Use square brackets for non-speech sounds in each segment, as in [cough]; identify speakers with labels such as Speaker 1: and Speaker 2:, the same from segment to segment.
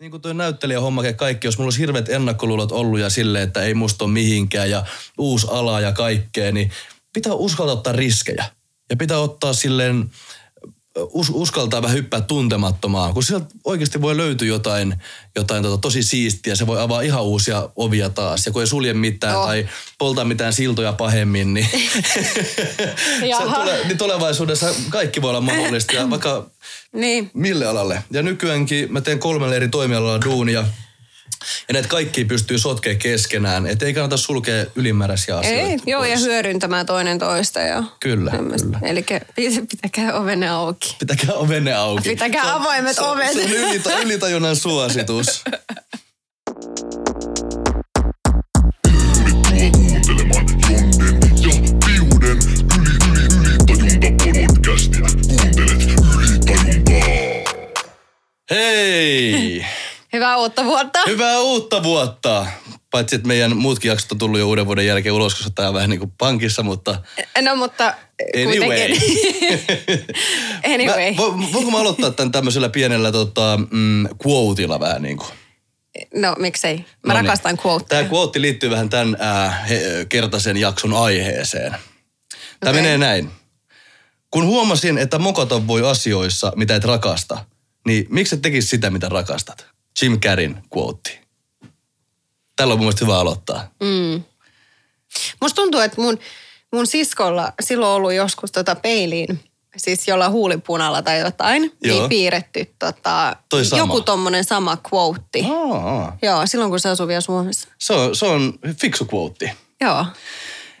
Speaker 1: Niin kuin tuo näyttelijähommakin kaikki, jos mulla olisi hirveät ennakkoluulot ollut ja silleen, että ei musta ole mihinkään ja uusi ala ja kaikkea, niin pitää uskaltaa ottaa riskejä. Ja pitää ottaa silleen, us, uskaltaa vähän hyppää tuntemattomaan, kun sieltä oikeasti voi löytyä jotain, jotain tota, tosi siistiä. Se voi avaa ihan uusia ovia taas. Ja kun ei sulje mitään oh. tai polta mitään siltoja pahemmin, niin, [laughs] se tule, niin tulevaisuudessa kaikki voi olla mahdollista. Ja vaikka niin. mille alalle. Ja nykyäänkin mä teen kolmelle eri toimialalla duunia. Ja näitä kaikki pystyy sotkea keskenään. Että ei kannata sulkea ylimääräisiä asioita.
Speaker 2: Ei, joo, pois. ja hyödyntämään toinen toista. Ja
Speaker 1: kyllä, kyllä.
Speaker 2: Eli pitäkää ovenne auki.
Speaker 1: Pitäkää ovenne auki.
Speaker 2: Pitäkää
Speaker 1: se
Speaker 2: avoimet
Speaker 1: se,
Speaker 2: ovet.
Speaker 1: Se on ylita, ylitajunnan suositus. Hei!
Speaker 2: Hyvää uutta vuotta.
Speaker 1: Hyvää uutta vuotta. Paitsi, että meidän muutkin jaksot on tullut jo uuden vuoden jälkeen ulos, koska tämä on vähän niin kuin pankissa, mutta...
Speaker 2: No, mutta
Speaker 1: Anyway. [laughs]
Speaker 2: anyway.
Speaker 1: Mä, voinko mä aloittaa tämän tämmöisellä pienellä tota, mm, quoteilla vähän niin kuin?
Speaker 2: No miksei. Mä no niin. rakastan quoteja.
Speaker 1: Tämä quote liittyy vähän tämän äh, kertaisen jakson aiheeseen. Tämä okay. menee näin. Kun huomasin, että mokata voi asioissa, mitä et rakasta, niin miksi et tekisi sitä, mitä rakastat? Jim Carreyn quote. Tällä on mun mielestä hyvä aloittaa.
Speaker 2: Mm. Musta tuntuu, että mun, mun siskolla silloin ollut joskus tota peiliin, siis jolla huulipunalla tai jotain, niin Joo. niin piirretty tota, joku tommonen sama quote.
Speaker 1: Aa.
Speaker 2: Joo, silloin kun se asuu vielä Suomessa.
Speaker 1: Se on, se on fiksu quote.
Speaker 2: Joo.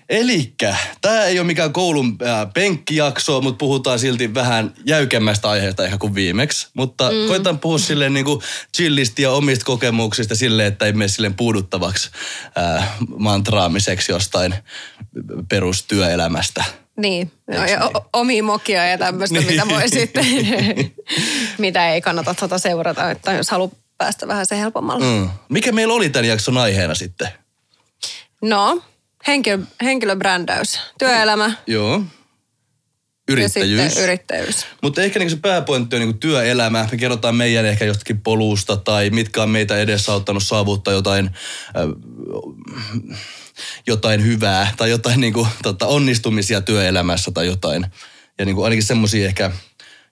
Speaker 1: Elikkä, tämä ei ole mikään koulun äh, penkkijakso, mutta puhutaan silti vähän jäykemmästä aiheesta ehkä kuin viimeksi. Mutta mm. koitan puhua silleen niin kuin chillisti ja omista kokemuksista silleen, että ei mene silleen puuduttavaksi äh, mantraamiseksi jostain perustyöelämästä.
Speaker 2: Niin, no, ja niin? omia mokia ja tämmöistä, mitä voi niin. sitten, [laughs] mitä ei kannata tota seurata, että jos haluaa päästä vähän se helpommalla. Mm.
Speaker 1: Mikä meillä oli tämän jakson aiheena sitten?
Speaker 2: No, Henkilö, henkilöbrändäys, työelämä.
Speaker 1: Joo. Yrittäjyys.
Speaker 2: Ja sitten yrittäjyys.
Speaker 1: Mutta ehkä niinku se pääpointti on niinku työelämä. Me kerrotaan meidän ehkä jostakin polusta tai mitkä on meitä edesauttanut saavuttaa jotain, äh, jotain hyvää tai jotain niinku, tota, onnistumisia työelämässä tai jotain. Ja niinku ainakin semmoisia ehkä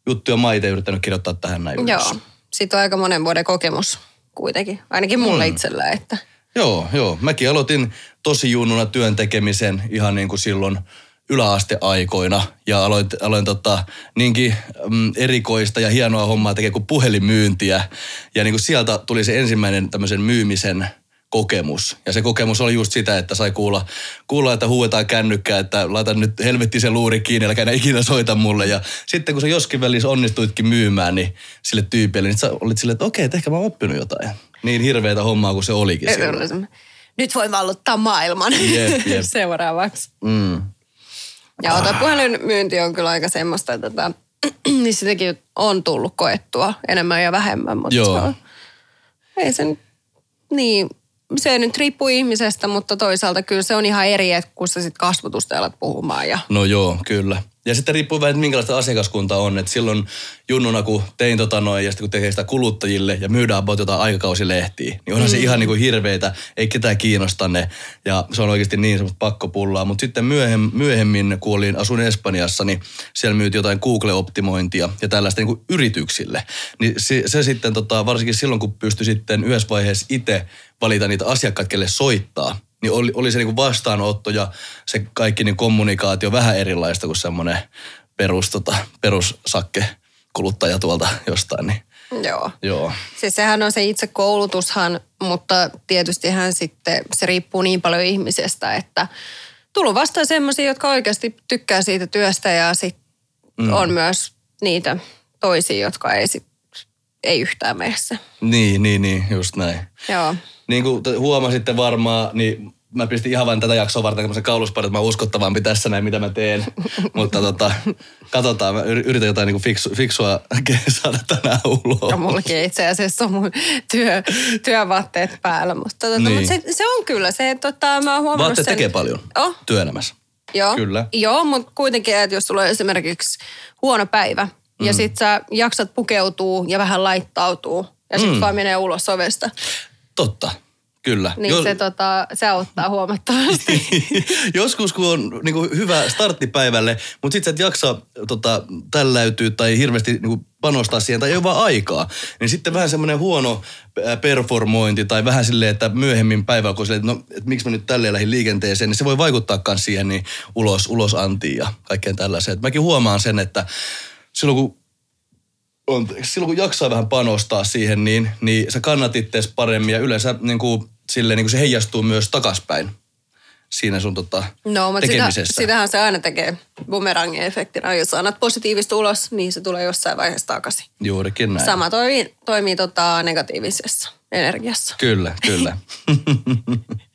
Speaker 1: juttuja maita yrittänyt kirjoittaa tähän näin
Speaker 2: Joo. Sitten on aika monen vuoden kokemus kuitenkin. Ainakin mulle mm. itsellä, että –
Speaker 1: Joo, joo. Mäkin aloitin tosi junnuna työn tekemisen ihan niin kuin silloin yläasteaikoina ja aloin, aloin tota, niinkin mm, erikoista ja hienoa hommaa tekemään kuin puhelinmyyntiä. Ja niin kuin sieltä tuli se ensimmäinen tämmöisen myymisen kokemus. Ja se kokemus oli just sitä, että sai kuulla, kuulla että huuetaan kännykkää, että laita nyt helvettisen luuri kiinni, älä ikinä soita mulle. Ja sitten kun sä joskin välissä onnistuitkin myymään niin sille tyypille, niin sä olit silleen, että okei, että ehkä mä oon oppinut jotain. Niin hirveätä hommaa kuin se olikin silloin.
Speaker 2: Nyt voi vallottaa maailman
Speaker 1: jep, jep. [laughs]
Speaker 2: seuraavaksi.
Speaker 1: Mm.
Speaker 2: Ja ah. puhelinmyynti on kyllä aika semmoista, että tota, [clears throat] niin sitäkin on tullut koettua enemmän ja vähemmän. Mutta Joo. Se on, ei se nyt, niin, se nyt riippuu ihmisestä, mutta toisaalta kyllä se on ihan eri, että kun sä sitten kasvutusta alat puhumaan. Ja...
Speaker 1: No joo, kyllä. Ja sitten riippuu vähän, että minkälaista asiakaskunta on. Että silloin junnuna, kun tein tota noin, ja sitten kun tekee sitä kuluttajille ja myydään about jotain aikakausilehtiä, niin onhan mm. se ihan niin kuin hirveitä, ei ketään kiinnosta ne. Ja se on oikeasti niin semmoista pakkopullaa. Mutta sitten myöhemmin, myöhemmin, kun olin, asun Espanjassa, niin siellä myytiin jotain Google-optimointia ja tällaista niin kuin yrityksille. Niin se, se sitten tota, varsinkin silloin, kun pystyi sitten yhdessä vaiheessa itse valita niitä asiakkaita, kelle soittaa, niin oli, oli se niin vastaanotto ja se kaikki niin kommunikaatio vähän erilaista kuin semmoinen perus, tota, perussakke kuluttaja tuolta jostain. Niin.
Speaker 2: Joo.
Speaker 1: Joo.
Speaker 2: Siis sehän on se itse koulutushan, mutta tietysti hän sitten, se riippuu niin paljon ihmisestä, että tullut vastaan semmoisia, jotka oikeasti tykkää siitä työstä ja sitten mm. on myös niitä toisia, jotka ei sit, ei yhtään meissä.
Speaker 1: Niin, niin, niin, just näin.
Speaker 2: Joo
Speaker 1: niin kuin huomasitte varmaan, niin mä pistin ihan vain tätä jaksoa varten tämmöisen kaulusparin, että mä uskottavampi tässä näin, mitä mä teen. [laughs] Mutta tota, katsotaan, mä yritän jotain niin fiksu, fiksua [laughs] saada tänään ulos.
Speaker 2: Ja mullakin itse asiassa on mun työ, työvaatteet päällä. Mutta, tota, niin. mutta se, se, on kyllä se, että tota, mä oon huomannut
Speaker 1: Vaatteet
Speaker 2: sen.
Speaker 1: tekee paljon oh. työelämässä.
Speaker 2: Joo.
Speaker 1: Kyllä.
Speaker 2: Joo, mutta kuitenkin, että jos sulla on esimerkiksi huono päivä, mm. ja sit sä jaksat pukeutuu ja vähän laittautuu, ja sitten mm. vaan menee ulos ovesta.
Speaker 1: Totta, kyllä.
Speaker 2: Niin jo... se, tota, se auttaa huomattavasti. [laughs]
Speaker 1: Joskus kun on niin kuin, hyvä starttipäivälle, mutta sitten sä et jaksa tota, tälläytyy tai hirveästi niin kuin, panostaa siihen tai ei ole vaan aikaa, niin sitten vähän semmoinen huono performointi tai vähän silleen, että myöhemmin päivällä, kun silleen, että, no, että miksi mä nyt tälleen lähdin liikenteeseen, niin se voi vaikuttaa myös siihen niin ulos, ulos antiin ja kaikkeen tällaiseen. mäkin huomaan sen, että silloin kun on, silloin kun jaksaa vähän panostaa siihen, niin, niin sä kannat ittees paremmin ja yleensä niin kuin, silleen, niin kuin se heijastuu myös takaspäin siinä sun tota,
Speaker 2: no, mutta tekemisessä. Sitä, sitähän se aina tekee bumerangin efektinä. Jos annat positiivista ulos, niin se tulee jossain vaiheessa takaisin.
Speaker 1: Juurikin näin.
Speaker 2: Sama toimii, toimii tota negatiivisessa energiassa.
Speaker 1: Kyllä, kyllä. [laughs]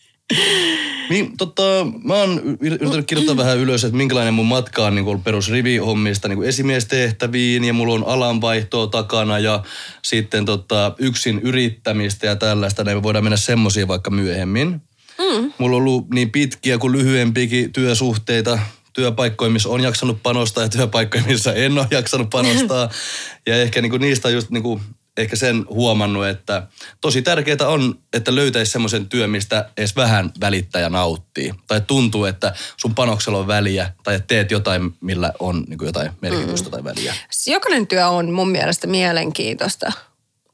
Speaker 1: niin, tota, mä oon yrittänyt kirjoittaa vähän ylös, että minkälainen mun matka on niin ollut perusrivihommista niin esimiestehtäviin ja mulla on alanvaihtoa takana ja sitten tota, yksin yrittämistä ja tällaista. Näin me voidaan mennä semmoisiin vaikka myöhemmin. Mm. Mulla on ollut niin pitkiä kuin lyhyempiäkin työsuhteita, työpaikkoja, missä on jaksanut panostaa ja työpaikkoja, missä en ole jaksanut panostaa. [laughs] ja ehkä niinku niistä on just niinku, ehkä sen huomannut, että tosi tärkeää on, että löytäisi semmoisen työn, mistä edes vähän välittäjä nauttii. Tai tuntuu, että sun panoksella on väliä tai että teet jotain, millä on niin jotain merkitystä mm. tai väliä.
Speaker 2: Jokainen työ on mun mielestä mielenkiitoista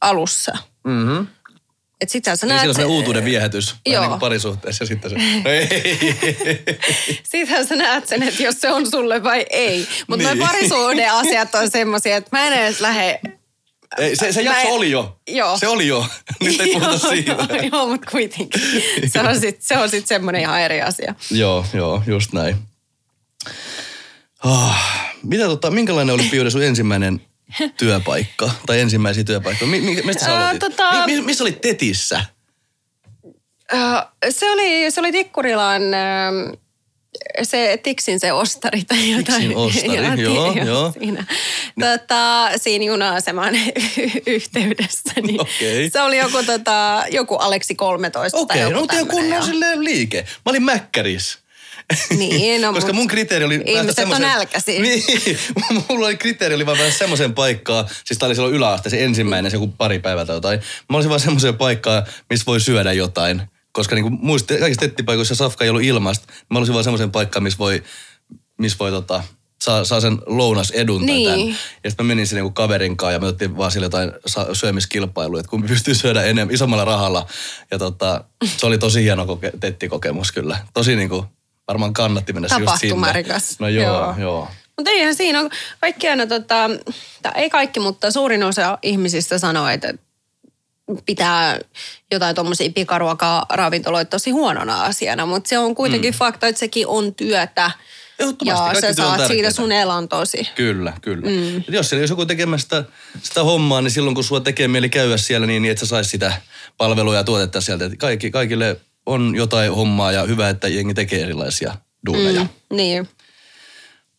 Speaker 2: alussa. Mm-hmm.
Speaker 1: Et sit sä näet... Niin siinä on uutuuden viehätys Joo. Niin kuin parisuhteessa ja sitten se... No [laughs]
Speaker 2: Sittenhän sä näet sen, että jos se on sulle vai ei. Mutta niin. parisuuden asiat on semmoisia, että mä en edes lähde
Speaker 1: ei, se, se jakso en... oli jo. Joo. Se oli jo. [laughs] Nyt ei puhuta siitä. [laughs]
Speaker 2: joo, mutta kuitenkin. Se on sitten sit semmoinen ihan eri asia.
Speaker 1: joo, joo, just näin. Oh, mitä tota, minkälainen oli Piude sun ensimmäinen [laughs] työpaikka? Tai ensimmäisiä työpaikkoja? Mi, mi, mistä sä aloitit? Uh, tota... mi, missä olit Tetissä?
Speaker 2: Uh, se oli, se oli Tikkurilan uh, se Tiksin se ostari tai jotain.
Speaker 1: Tiksin ostari, joo, joo, joo.
Speaker 2: Siinä, tota, siinä juna-aseman [laughs] yhteydessä. Niin okay. Se oli joku, tota, joku Aleksi 13
Speaker 1: Okei,
Speaker 2: okay,
Speaker 1: no mutta kunnon silleen liike. Mä olin Mäkkäris.
Speaker 2: Niin, no, [laughs]
Speaker 1: Koska mun kriteeri oli...
Speaker 2: Ihmiset on nälkäisiä. [laughs]
Speaker 1: Niin, mulla oli kriteeri oli vaan semmoisen paikkaa, siis tää oli silloin yläaste, se ensimmäinen, se joku pari päivää tai jotain. Mä olisin vaan semmoisen paikkaa, missä voi syödä jotain. Koska niin kuin muista, kaikissa tettipaikoissa safka ei ollut ilmasta. Mä olisin vaan semmoisen paikkaan, missä voi, missä voi tota, saa, saa sen lounas edun niin. tämän. Ja sitten mä menin sinne kaverin kanssa ja me otettiin vaan sille jotain syömiskilpailuja, että kumpi pystyy syödä enemmän, isommalla rahalla. Ja tota, se oli tosi hieno koke, tettikokemus kyllä. Tosi niin kuin, varmaan kannatti mennä just sinne. No joo, joo. joo.
Speaker 2: Mutta eihän siinä ole kaikki aina, tota, ei kaikki, mutta suurin osa ihmisistä sanoo, että pitää jotain tuommoisia pikaruokaa ravintoloita tosi huonona asiana, mutta se on kuitenkin mm. fakta, että sekin on työtä. Ja sä saat siitä sun elantosi.
Speaker 1: Kyllä, kyllä. Mm. Et jos siellä olisi joku tekemässä sitä, sitä hommaa, niin silloin kun sulla tekee mieli käydä siellä, niin, niin että sä saisi sitä palvelua ja tuotetta sieltä. Et kaikki, kaikille on jotain hommaa ja hyvä, että jengi tekee erilaisia duuneja. Mm,
Speaker 2: niin.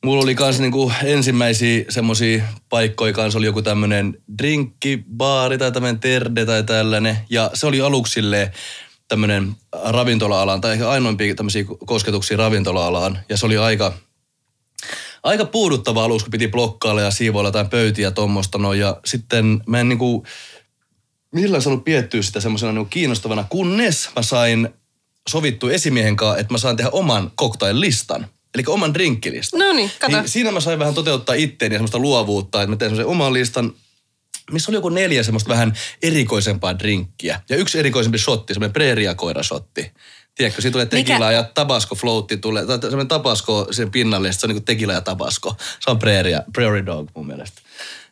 Speaker 1: Mulla oli kans niinku ensimmäisiä semmosia paikkoja kanssa oli joku tämmönen drinkkibaari tai tämmönen terde tai tällainen. Ja se oli aluksi tämmönen ravintola-alan tai ehkä ainoimpia tämmöisiä kosketuksia ravintola-alaan. Ja se oli aika, aika puuduttava alus, kun piti blokkailla ja siivoilla tai pöytiä tuommoista. No, ja sitten mä en niinku millään saanut piettyä sitä semmoisena niinku kiinnostavana, kunnes mä sain sovittu esimiehen kanssa, että mä saan tehdä oman cocktail-listan. Eli oman drinkkilistan.
Speaker 2: No niin, kato.
Speaker 1: Niin siinä mä sain vähän toteuttaa itteeni ja semmoista luovuutta, että mä tein semmoisen oman listan, missä oli joku neljä semmoista vähän erikoisempaa drinkkiä. Ja yksi erikoisempi shotti, semmoinen preeriakoira-shotti. Tiedätkö, siitä tulee tekila Mikä? ja tabasco floatti tulee, tai semmoinen tabasco sen pinnalle, se on niin tekila ja tabasco. Se on preeria, prairie dog mun mielestä.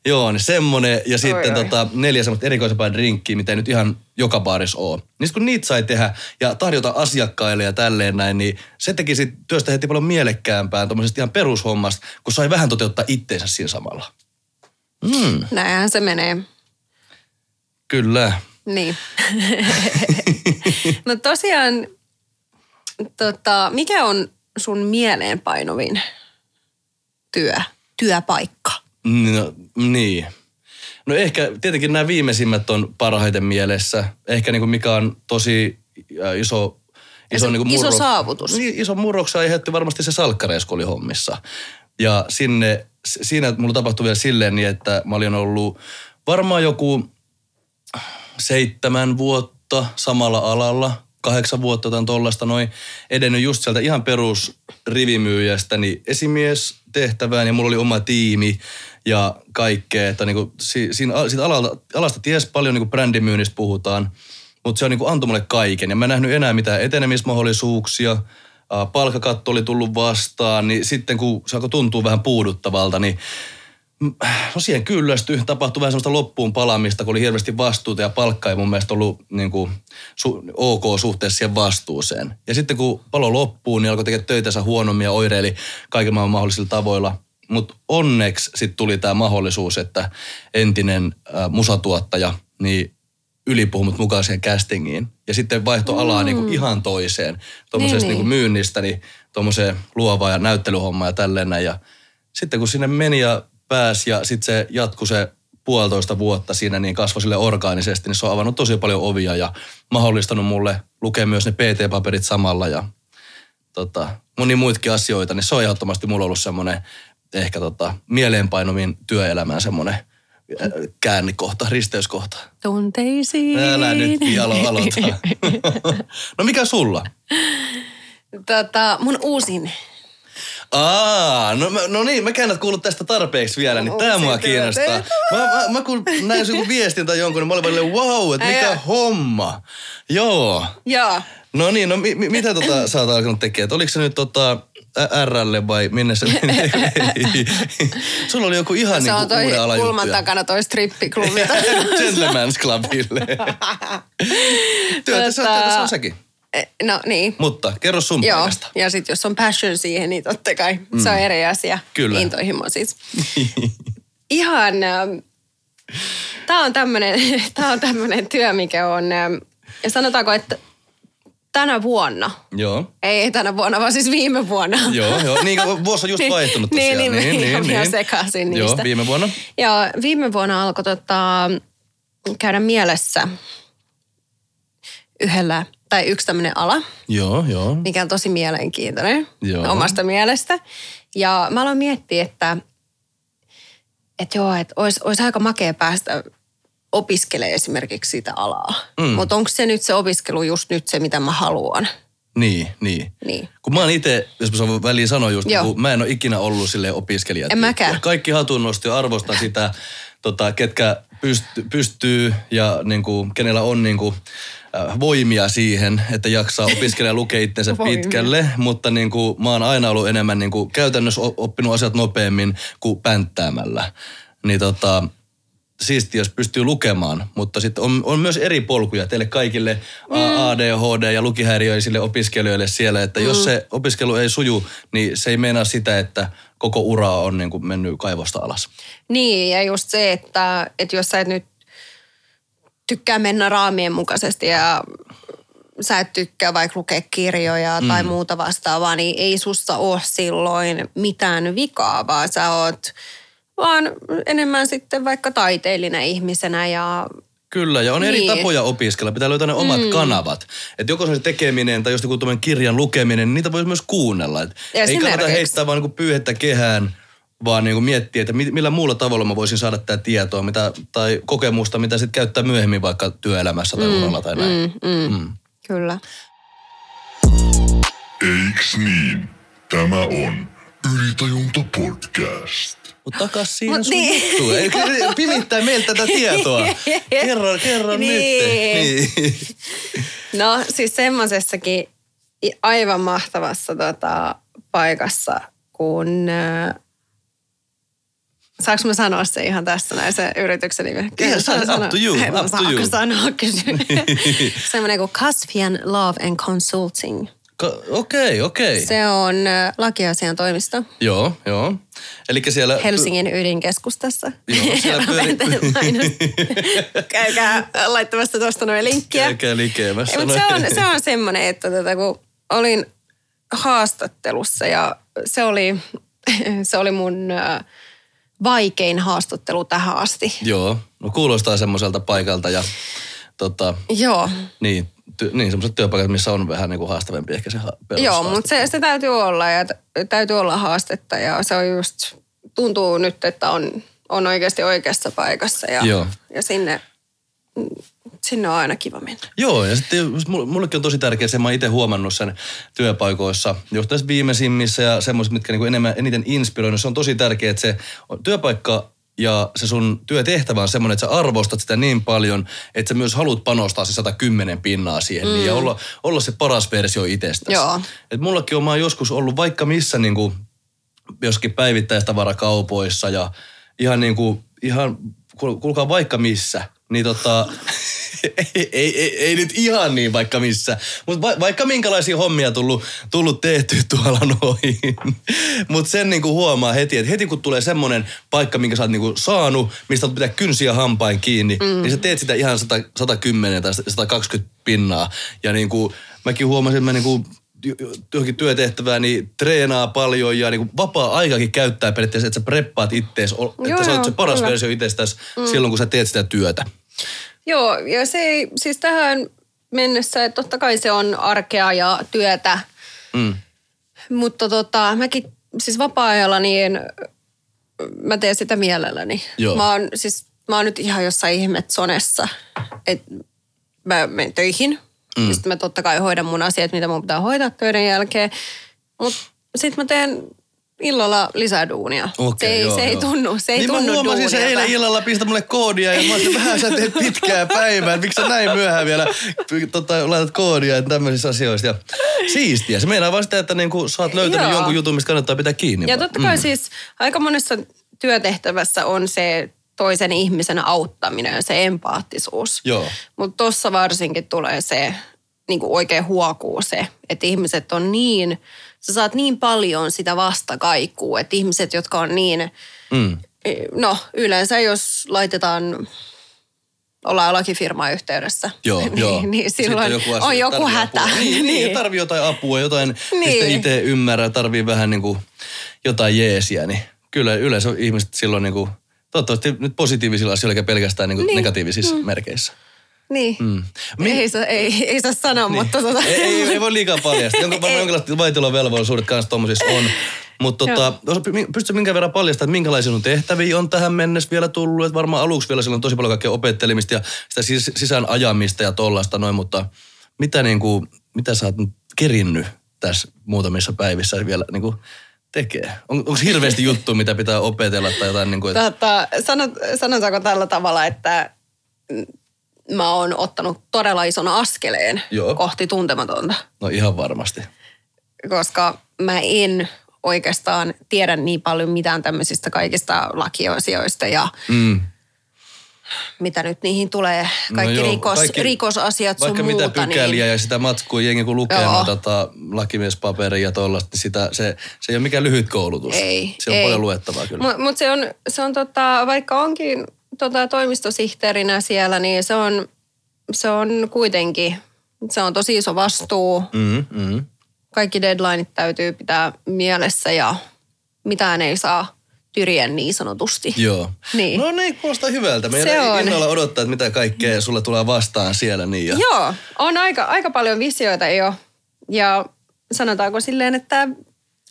Speaker 1: Joo, niin semmonen. Ja sitten oi, tota, neljä semmoista erikoisempaa drinkkiä, mitä ei nyt ihan joka baaris oo. Niin kun niitä sai tehdä ja tarjota asiakkaille ja tälleen näin, niin se teki sit työstä heti paljon mielekkäämpää tuommoisesta ihan perushommasta, kun sai vähän toteuttaa itteensä siinä samalla.
Speaker 2: Mm. Näinhän se menee.
Speaker 1: Kyllä.
Speaker 2: Niin. [laughs] no tosiaan, tota, mikä on sun mieleenpainovin työ, työpaikka?
Speaker 1: No, niin. No ehkä tietenkin nämä viimeisimmät on parhaiten mielessä. Ehkä niin kuin mikä on tosi äh, iso
Speaker 2: Iso, niin iso saavutus.
Speaker 1: Niin, iso murroksa aiheutti varmasti se salkkareisku oli hommissa. Ja sinne, siinä mulla tapahtui vielä silleen niin, että mä olin ollut varmaan joku seitsemän vuotta samalla alalla, kahdeksan vuotta jotain tollasta noin, edennyt just sieltä ihan perus rivimyyjästä, niin esimies tehtävään ja mulla oli oma tiimi ja kaikkea, että niinku, si, siinä, siitä alalta, alasta ties paljon niinku brändimyynnistä puhutaan, mutta se on niinku antoi mulle kaiken ja mä en nähnyt enää mitään etenemismahdollisuuksia, palkakatto oli tullut vastaan, niin sitten kun se alkoi tuntua vähän puuduttavalta, niin no siihen kyllästyi, tapahtui vähän semmoista loppuun palaamista, kun oli hirveästi vastuuta ja palkka ei mun mielestä ollut niin kuin, su, ok suhteessa siihen vastuuseen. Ja sitten kun palo loppuu, niin alkoi tekemään töitänsä huonommin ja oireili kaikilla mahdollisilla tavoilla. Mutta onneksi sitten tuli tämä mahdollisuus, että entinen äh, musatuottaja niin ylipuhui mut mukaan siihen castingiin. Ja sitten vaihto alaa mm. niinku ihan toiseen. Tuommoisesta niin, niin. Niinku myynnistä, niin tuommoiseen luovaan ja näyttelyhommaan ja tälleen näin. Ja sitten kun sinne meni ja pääsi ja sitten se jatkui se puolitoista vuotta siinä, niin kasvoi sille orgaanisesti, niin se on avannut tosi paljon ovia ja mahdollistanut mulle lukea myös ne PT-paperit samalla ja tota, moni muitakin asioita, niin se on ehdottomasti mulla ollut semmoinen ehkä tota, mieleenpainovin työelämään semmoinen äh, käännikohta, risteyskohta.
Speaker 2: Tunteisiin.
Speaker 1: Älä nyt alo aloita. [laughs] no mikä sulla?
Speaker 2: Tota, mun uusin
Speaker 1: Aa, no, no niin, mä en kuullut tästä tarpeeksi vielä, niin tää mua kiinnostaa. Mä, mä, mä kun näin joku viestin tai jonkun, niin mä olin välillä, wow, että mikä Ää. homma. Joo.
Speaker 2: Joo.
Speaker 1: No niin, no mi, mi, mitä tota sä oot alkanut tekemään? Oliko se nyt tota RL vai minne se meni? [laughs] Sulla oli joku ihan
Speaker 2: se
Speaker 1: niin kuin uuden
Speaker 2: ala kulman takana toi strippiklubi. [laughs]
Speaker 1: Gentleman's Clubille. Työtä työtä sä on sekin.
Speaker 2: Eh, no niin.
Speaker 1: Mutta kerro sun
Speaker 2: Joo,
Speaker 1: paikasta.
Speaker 2: ja sitten jos on passion siihen, niin totta kai mm. se on eri asia.
Speaker 1: Kyllä.
Speaker 2: Intohimo siis. [laughs] Ihan, ähm, tämä on tämmöinen tää on tämmönen työ, mikä on, ja sanotaanko, että tänä vuonna.
Speaker 1: Joo.
Speaker 2: Ei, ei tänä vuonna, vaan siis viime vuonna.
Speaker 1: Joo, joo. Niin [laughs] vuosi on just niin, vaihtunut tosiaan.
Speaker 2: niin, niin, niin, niin, niin. sekaisin niistä.
Speaker 1: Joo, viime vuonna.
Speaker 2: Ja viime vuonna alkoi tota, käydä mielessä yhdellä tai yksi tämmöinen ala.
Speaker 1: Joo, joo.
Speaker 2: Mikä on tosi mielenkiintoinen joo. omasta mielestä. Ja mä aloin miettiä, että, että joo, että olisi, olisi aika makea päästä opiskelemaan esimerkiksi sitä alaa. Mm. Mutta onko se nyt se opiskelu just nyt se, mitä mä haluan?
Speaker 1: Niin, niin.
Speaker 2: niin.
Speaker 1: Kun mä oon itse, jos mä saan väliin sanoa just, kun mä en ole ikinä ollut sille opiskelija.
Speaker 2: En mäkään.
Speaker 1: Kaikki hatunnosti ja arvostan sitä, tota, ketkä pystyy, pystyy ja niin kuin, kenellä on niin kuin, Äh, voimia siihen, että jaksaa opiskella ja lukea itsensä pitkälle, mutta niin kuin, mä oon aina ollut enemmän niin kuin, käytännössä oppinut asiat nopeammin kuin pänttäämällä. Niin tota, siistiä, jos pystyy lukemaan, mutta sitten on, on myös eri polkuja teille kaikille mm. ADHD- ja lukihäiriöisille opiskelijoille siellä, että mm. jos se opiskelu ei suju, niin se ei meinaa sitä, että koko ura on niin kuin mennyt kaivosta alas.
Speaker 2: Niin, ja just se, että, että jos sä et nyt tykkää mennä raamien mukaisesti ja sä et tykkää vaikka lukea kirjoja mm. tai muuta vastaavaa, niin ei sussa ole silloin mitään vikaa, vaan sä oot vaan enemmän sitten vaikka taiteellinen ihmisenä ja
Speaker 1: Kyllä, ja on niin. eri tapoja opiskella. Pitää löytää ne omat mm. kanavat. Että joko se tekeminen tai just joku kirjan lukeminen, niin niitä voi myös kuunnella. Et ei kannata heittää vaan niin pyyhettä kehään – vaan niin kuin miettiä, että millä muulla tavalla mä voisin saada tätä tietoa mitä, tai kokemusta, mitä sitten käyttää myöhemmin vaikka työelämässä tai mm, uralla tai näin.
Speaker 2: Mm, mm. Mm. Kyllä.
Speaker 3: Eiks niin? Tämä on Ylitajunta podcast.
Speaker 1: Mutta takas siihen Mut sun niin. juttuun. Ei pimittää meiltä tätä tietoa. [laughs] Kerro, kerro niin. nyt. Niin.
Speaker 2: No siis semmoisessakin aivan mahtavassa tota, paikassa, kun Saanko mä sanoa se ihan tässä näin se yrityksen nimi?
Speaker 1: Kyllä, sano, up to you, up to you.
Speaker 2: sanoa. [laughs] [laughs] Semmoinen kuin Caspian Love and Consulting.
Speaker 1: Okei, okei. Okay, okay.
Speaker 2: Se on lakiasian toimisto.
Speaker 1: Joo, joo. Eli siellä...
Speaker 2: Helsingin ydinkeskustassa.
Speaker 1: Joo, siellä [laughs] pyöri... [laughs]
Speaker 2: Käykää laittamassa tuosta noin linkkiä.
Speaker 1: Käykää likemässä.
Speaker 2: Mutta se on, se on semmoinen, että tota, kun olin haastattelussa ja se oli, [laughs] se oli mun vaikein haastattelu tähän asti.
Speaker 1: Joo, no kuulostaa semmoiselta paikalta ja tota,
Speaker 2: Joo.
Speaker 1: Niin, ty, niin semmoiset työpaikat, missä on vähän niin kuin haastavampi ehkä se
Speaker 2: Joo, mutta se, se täytyy olla ja täytyy olla haastetta ja se on just, tuntuu nyt, että on, on oikeasti oikeassa paikassa ja,
Speaker 1: Joo.
Speaker 2: ja sinne sinne on aina kiva mennä.
Speaker 1: Joo, ja sitten mullekin on tosi tärkeää se, mä itse huomannut sen työpaikoissa, just tässä viimeisimmissä ja semmoiset, mitkä niinku enemmän, eniten inspiroinut. Se on tosi tärkeää, että se työpaikka ja se sun työtehtävä on semmoinen, että sä arvostat sitä niin paljon, että sä myös haluat panostaa se 110 pinnaa siihen niin, ja olla, olla se paras versio itsestäsi.
Speaker 2: Joo.
Speaker 1: Et mullakin on, mä oon joskus ollut vaikka missä niinku, joskin päivittäistavarakaupoissa ja ihan niinku, ihan, kuul- kuulkaa vaikka missä, niin tota, ei, ei, ei, ei, nyt ihan niin vaikka missä, mutta va, vaikka minkälaisia hommia tullut, tullut tehty [laughs] tuolla noin. mutta sen niinku huomaa heti, että heti kun tulee semmoinen paikka, minkä sä oot niinku saanut, mistä oot pitää kynsiä hampain kiinni, mm. niin sä teet sitä ihan 100, 110 tai 120 pinnaa. Ja niinku, mäkin huomasin, että mä niinku johonkin työtehtävään, niin treenaa paljon ja niin vapaa-aikakin käyttää periaatteessa, että sä preppaat ittees, että
Speaker 2: Joo,
Speaker 1: sä oot se paras
Speaker 2: kyllä.
Speaker 1: versio itsestäsi mm. silloin, kun sä teet sitä työtä.
Speaker 2: Joo, ja se ei, siis tähän mennessä, että totta kai se on arkea ja työtä,
Speaker 1: Mm.
Speaker 2: mutta tota, mäkin siis vapaa-ajalla niin mä teen sitä mielelläni.
Speaker 1: Joo.
Speaker 2: Mä oon, siis, mä oon nyt ihan jossain ihmet sonessa, että mä menen töihin. Mm. Sitten mä totta kai hoidan mun asiat, mitä mun pitää hoitaa töiden jälkeen. Mutta sitten mä teen illalla lisää duunia.
Speaker 1: Okei,
Speaker 2: se ei,
Speaker 1: joo,
Speaker 2: se ei
Speaker 1: joo.
Speaker 2: tunnu, se ei
Speaker 1: niin
Speaker 2: tunnu
Speaker 1: mä huomasin se
Speaker 2: duunilta.
Speaker 1: eilen illalla, pistä mulle koodia ja mä olisin, vähän sä teet pitkää päivää, miksi sä näin myöhään vielä tota, laitat koodia ja tämmöisissä asioissa. Ja siistiä. Se meinaa vaan sitä, että niinku, sä oot löytänyt
Speaker 2: Joo.
Speaker 1: jonkun jutun, mistä kannattaa pitää kiinni.
Speaker 2: Ja
Speaker 1: vaan.
Speaker 2: totta kai mm. siis aika monessa työtehtävässä on se toisen ihmisen auttaminen, se empaattisuus. Mutta tuossa varsinkin tulee se niin kuin oikein huokuu se, että ihmiset on niin, sä saat niin paljon sitä vastakaikua, että ihmiset, jotka on niin,
Speaker 1: Mm.
Speaker 2: no yleensä jos laitetaan, ollaan lakifirman yhteydessä, [laughs]
Speaker 1: Joo,
Speaker 2: niin,
Speaker 1: joo.
Speaker 2: niin silloin
Speaker 1: Sitten
Speaker 2: on
Speaker 1: asia,
Speaker 2: joku
Speaker 1: tarvii
Speaker 2: hätä.
Speaker 1: Apua. Niin, niin. tarvii jotain apua, jotain, niin.
Speaker 2: Niin.
Speaker 1: mistä itse ymmärrä, tarvii vähän niin kuin jotain jeesiä, niin kyllä yleensä ihmiset silloin niin kuin, toivottavasti nyt positiivisilla asioilla eikä pelkästään niin kuin
Speaker 2: Niin.
Speaker 1: negatiivisissa mm. merkeissä.
Speaker 2: Niin.
Speaker 1: Mm.
Speaker 2: Mi- ei, saa, ei, ei saa sanoa, niin. mutta tota...
Speaker 1: Ei, ei, ei voi liikaa paljastaa. Jonka, [laughs] varmaan jonkinlaiset vaitiolovelvollisuudet kanssa tuommoisissa on. Mutta tota, pystytkö minkä verran paljastaa, että minkälaisia sun tehtäviä on tähän mennessä vielä tullut? Et varmaan aluksi vielä silloin tosi paljon kaikkea opettelemista ja sitä sis- sisään ajamista ja tollasta noin, mutta mitä, niinku, mitä sä oot nyt kerinnyt tässä muutamissa päivissä vielä niinku tekee? On, onko hirveästi [laughs] juttu, mitä pitää opetella tai jotain? Niinku, et,
Speaker 2: Tota, sanot, sanotaanko tällä tavalla, että mä oon ottanut todella ison askeleen
Speaker 1: Joo.
Speaker 2: kohti tuntematonta,
Speaker 1: no ihan varmasti.
Speaker 2: koska mä en oikeastaan tiedä niin paljon mitään tämmöisistä kaikista lakioasioista ja
Speaker 1: Mm.
Speaker 2: mitä nyt niihin tulee, kaikki,
Speaker 1: No joo,
Speaker 2: rikos,
Speaker 1: kaikki-
Speaker 2: rikosasiat sun
Speaker 1: Vaikka mitä
Speaker 2: muuta.
Speaker 1: pykäliä
Speaker 2: niin,
Speaker 1: ja sitä matskua jengi kun lukee tota, lakimiespaperia ja tollaista, niin sitä, se, se ei ole mikään lyhyt koulutus.
Speaker 2: Ei,
Speaker 1: Se on
Speaker 2: ei.
Speaker 1: paljon luettavaa kyllä.
Speaker 2: Mutta mut se on, se on tota, vaikka onkin tota, toimistosihteerinä siellä, niin se on, se on kuitenkin, se on tosi iso vastuu.
Speaker 1: Mm, mm.
Speaker 2: Kaikki deadlineit täytyy pitää mielessä ja mitään ei saa tyriä niin sanotusti.
Speaker 1: Joo.
Speaker 2: Niin.
Speaker 1: No niin, kuulostaa hyvältä.
Speaker 2: Se
Speaker 1: Meidän
Speaker 2: on.
Speaker 1: innolla odottaa, että mitä kaikkea sulle tulee vastaan siellä. Niin ja...
Speaker 2: Joo, on aika, aika paljon visioita jo. Ja sanotaanko silleen, että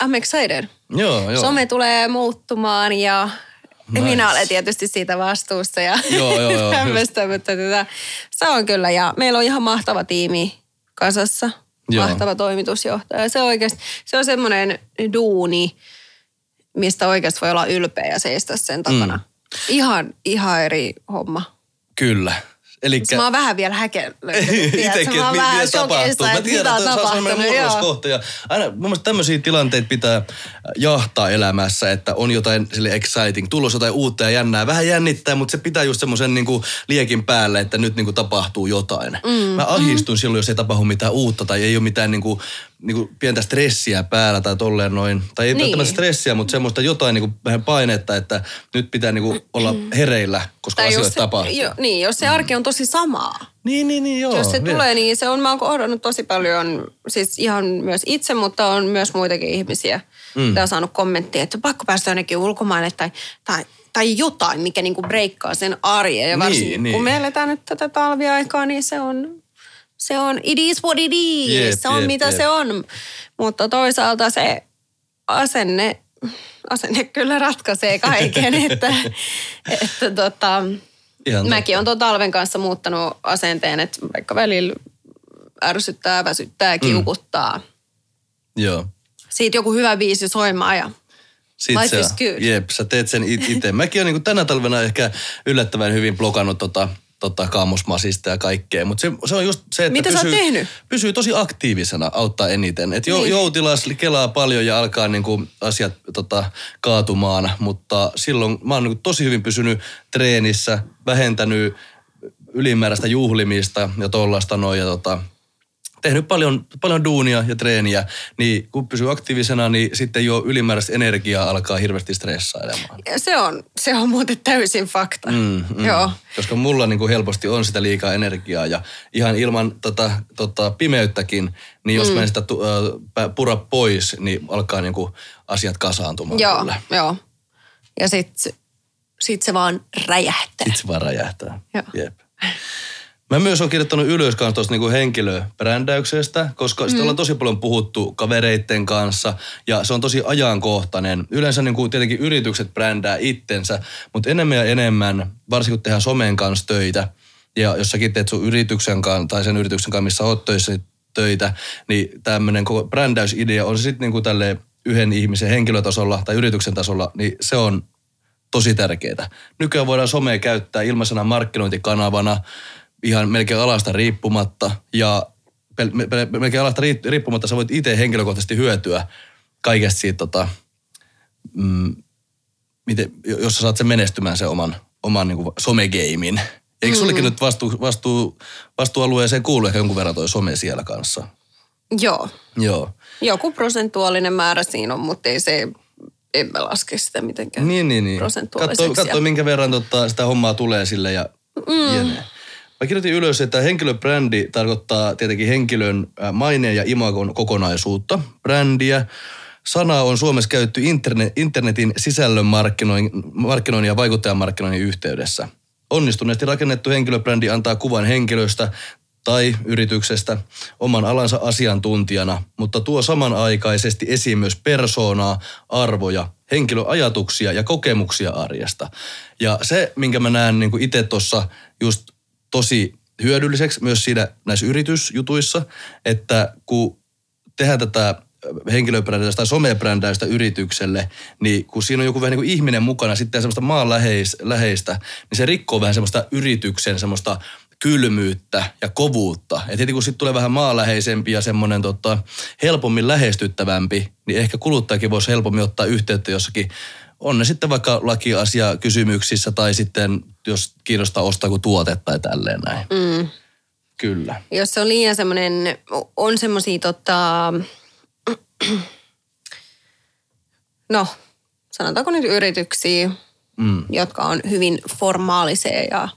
Speaker 2: I'm excited.
Speaker 1: Joo, joo.
Speaker 2: Some tulee muuttumaan ja
Speaker 1: Nice.
Speaker 2: nice. minä olen tietysti siitä vastuussa ja
Speaker 1: Joo, joo, joo,
Speaker 2: tämmöistä, mutta tätä, se on kyllä. Ja meillä on ihan mahtava tiimi kasassa,
Speaker 1: Joo.
Speaker 2: mahtava toimitusjohtaja. Se, oikeasti, se on semmoinen duuni, mistä oikeasti voi olla ylpeä ja seistä sen takana. Mm. Ihan, ihan eri homma.
Speaker 1: Kyllä. Eli
Speaker 2: Mä oon vähän vielä häkellyt. [laughs]
Speaker 1: Itsekin, että mitä tapahtuu. Mä tiedän, että se on semmoinen murroskohta. Ja aina mun mielestä tämmöisiä tilanteita pitää jahtaa elämässä, että on jotain sille exciting, tulossa jotain uutta ja jännää. Vähän jännittää, mutta se pitää just semmoisen niinku liekin päälle, että nyt niinku tapahtuu jotain. Mm, Mä ahistun mm. silloin, jos ei tapahdu mitään uutta tai ei ole mitään niinku, niinku pientä stressiä päällä tai tolleen noin. Tai ei
Speaker 2: Niin.
Speaker 1: välttämättä stressiä, mutta semmoista jotain niinku vähän painetta, että nyt pitää niinku olla hereillä, koska
Speaker 2: Tai
Speaker 1: asioita tapahtuu.
Speaker 2: jo, niin, jos se arki on tosi samaa.
Speaker 1: Niin, niin, niin, joo.
Speaker 2: Jos se
Speaker 1: vielä.
Speaker 2: tulee, niin se on, mä oon kohdannut tosi paljon, siis ihan myös itse, mutta on myös muitakin ihmisiä, mm. on saanut kommenttia, että pakko päästä jonnekin ulkomaille tai, tai, tai jotain, mikä niinku breikkaa sen arjen. Ja
Speaker 1: Niin,
Speaker 2: varsinkin
Speaker 1: niin.
Speaker 2: kun me eletään nyt tätä talviaikaa, niin se on, se on, it is what it is,
Speaker 1: Jep,
Speaker 2: se on
Speaker 1: jep,
Speaker 2: mitä
Speaker 1: jep.
Speaker 2: se on. Mutta toisaalta se asenne, asenne kyllä ratkaisee kaiken, [laughs] että, että tota,
Speaker 1: Ihan
Speaker 2: Mäkin on tuon talven kanssa muuttanut asenteen, että vaikka välillä ärsyttää, väsyttää, kiukuttaa.
Speaker 1: Joo.
Speaker 2: Siitä joku hyvä biisi soimaan ja
Speaker 1: Sit
Speaker 2: Life
Speaker 1: sä,
Speaker 2: is good.
Speaker 1: Jep, sä teet sen itse. Mäkin olen niin tänä talvena ehkä yllättävän hyvin blokannut tota, tota kaamusmasista ja kaikkea. Mutta se, se, on just se, että
Speaker 2: Mitä
Speaker 1: pysyy, pysyy tosi aktiivisena, auttaa eniten. Et jo,
Speaker 2: Niin.
Speaker 1: Joutilas kelaa paljon ja alkaa niinku asiat tota, kaatumaan, mutta silloin mä oon niinku tosi hyvin pysynyt treenissä, vähentänyt ylimääräistä juhlimista ja tollaista noin. Ja tota, tehnyt paljon, paljon duunia ja treeniä, niin kun pysyy aktiivisena, niin sitten jo ylimääräistä energiaa alkaa hirveästi stressailemaan.
Speaker 2: Se on, se on muuten täysin fakta.
Speaker 1: Mm, mm.
Speaker 2: Joo.
Speaker 1: Koska mulla niin kuin helposti on sitä liikaa energiaa ja ihan ilman tota, tota pimeyttäkin, niin jos mm. mä en sitä tu, äh, pura pois, niin alkaa niin kuin asiat kasaantumaan.
Speaker 2: Joo,
Speaker 1: kyllä.
Speaker 2: joo. Ja sit, sit se vaan räjähtää.
Speaker 1: Itse vaan räjähtää.
Speaker 2: Joo.
Speaker 1: Jep. Mä myös on kirjoittanut ylös kanssa tuosta niinku henkilöbrändäyksestä, koska mm. sitä ollaan tosi paljon puhuttu kavereitten kanssa ja se on tosi ajankohtainen. Yleensä niinku tietenkin yritykset brändää itsensä, mutta enemmän ja enemmän, varsinkin kun tehdään somen kanssa töitä ja jos säkin teet sun yrityksen kanssa tai sen yrityksen kanssa, missä oot töissä töitä, niin tämmöinen koko brändäysidea on se sitten niinku tälle yhden ihmisen henkilötasolla tai yrityksen tasolla, niin se on tosi tärkeää. Nykyään voidaan somea käyttää ilmaisena markkinointikanavana ihan melkein alasta riippumatta ja pel- melkein alasta riip- riippumatta sä voit itse henkilökohtaisesti hyötyä kaikesta siitä, tota, mm, miten, jos sä saat sen menestymään sen oman, oman niin somegeimin. Eikö sullekin nyt vastuu, vastuu, vastuualueeseen kuulu ehkä jonkun verran toi some siellä kanssa?
Speaker 2: Joo.
Speaker 1: Joo.
Speaker 2: Joku prosentuaalinen määrä siinä on, mutta ei se, en mä laske sitä mitenkään
Speaker 1: Niin, niin, niin.
Speaker 2: prosentuaaliseksi.
Speaker 1: Katso, katso minkä verran tota, sitä hommaa tulee sille ja mm. jene. Mä kirjoitin ylös, että henkilöbrändi tarkoittaa tietenkin henkilön maineen ja imagon kokonaisuutta. Brändiä. Sana on Suomessa käytetty internet, internetin sisällön markkinoinnin, markkinoinnin ja vaikuttajamarkkinoinnin yhteydessä. Onnistuneesti rakennettu henkilöbrändi antaa kuvan henkilöstä tai yrityksestä oman alansa asiantuntijana, mutta tuo samanaikaisesti esiin myös persoonaa, arvoja, henkilöajatuksia ja kokemuksia arjesta. Ja se, minkä mä näen niin itse tuossa just tosi hyödylliseksi myös siinä näissä yritysjutuissa, että kun tehdään tätä henkilöbrändäystä tai somebrändäystä yritykselle, niin kun siinä on joku vähän niin kuin ihminen mukana, sitten semmoista maanläheistä, niin se rikkoo vähän semmoista yrityksen semmoista kylmyyttä ja kovuutta. Et heti kun sitten tulee vähän maanläheisempi ja semmoinen tota, helpommin lähestyttävämpi, niin ehkä kuluttajakin voisi helpommin ottaa yhteyttä jossakin on ne sitten vaikka lakiasia kysymyksissä tai sitten jos kiinnostaa ostaa kuin tuote tai tälleen näin.
Speaker 2: Mm.
Speaker 1: Kyllä.
Speaker 2: Jos se on liian semmoinen, on semmoisia tota, [clears throat] no sanotaanko nyt yrityksiä,
Speaker 1: Mm.
Speaker 2: jotka on hyvin formaalisia ja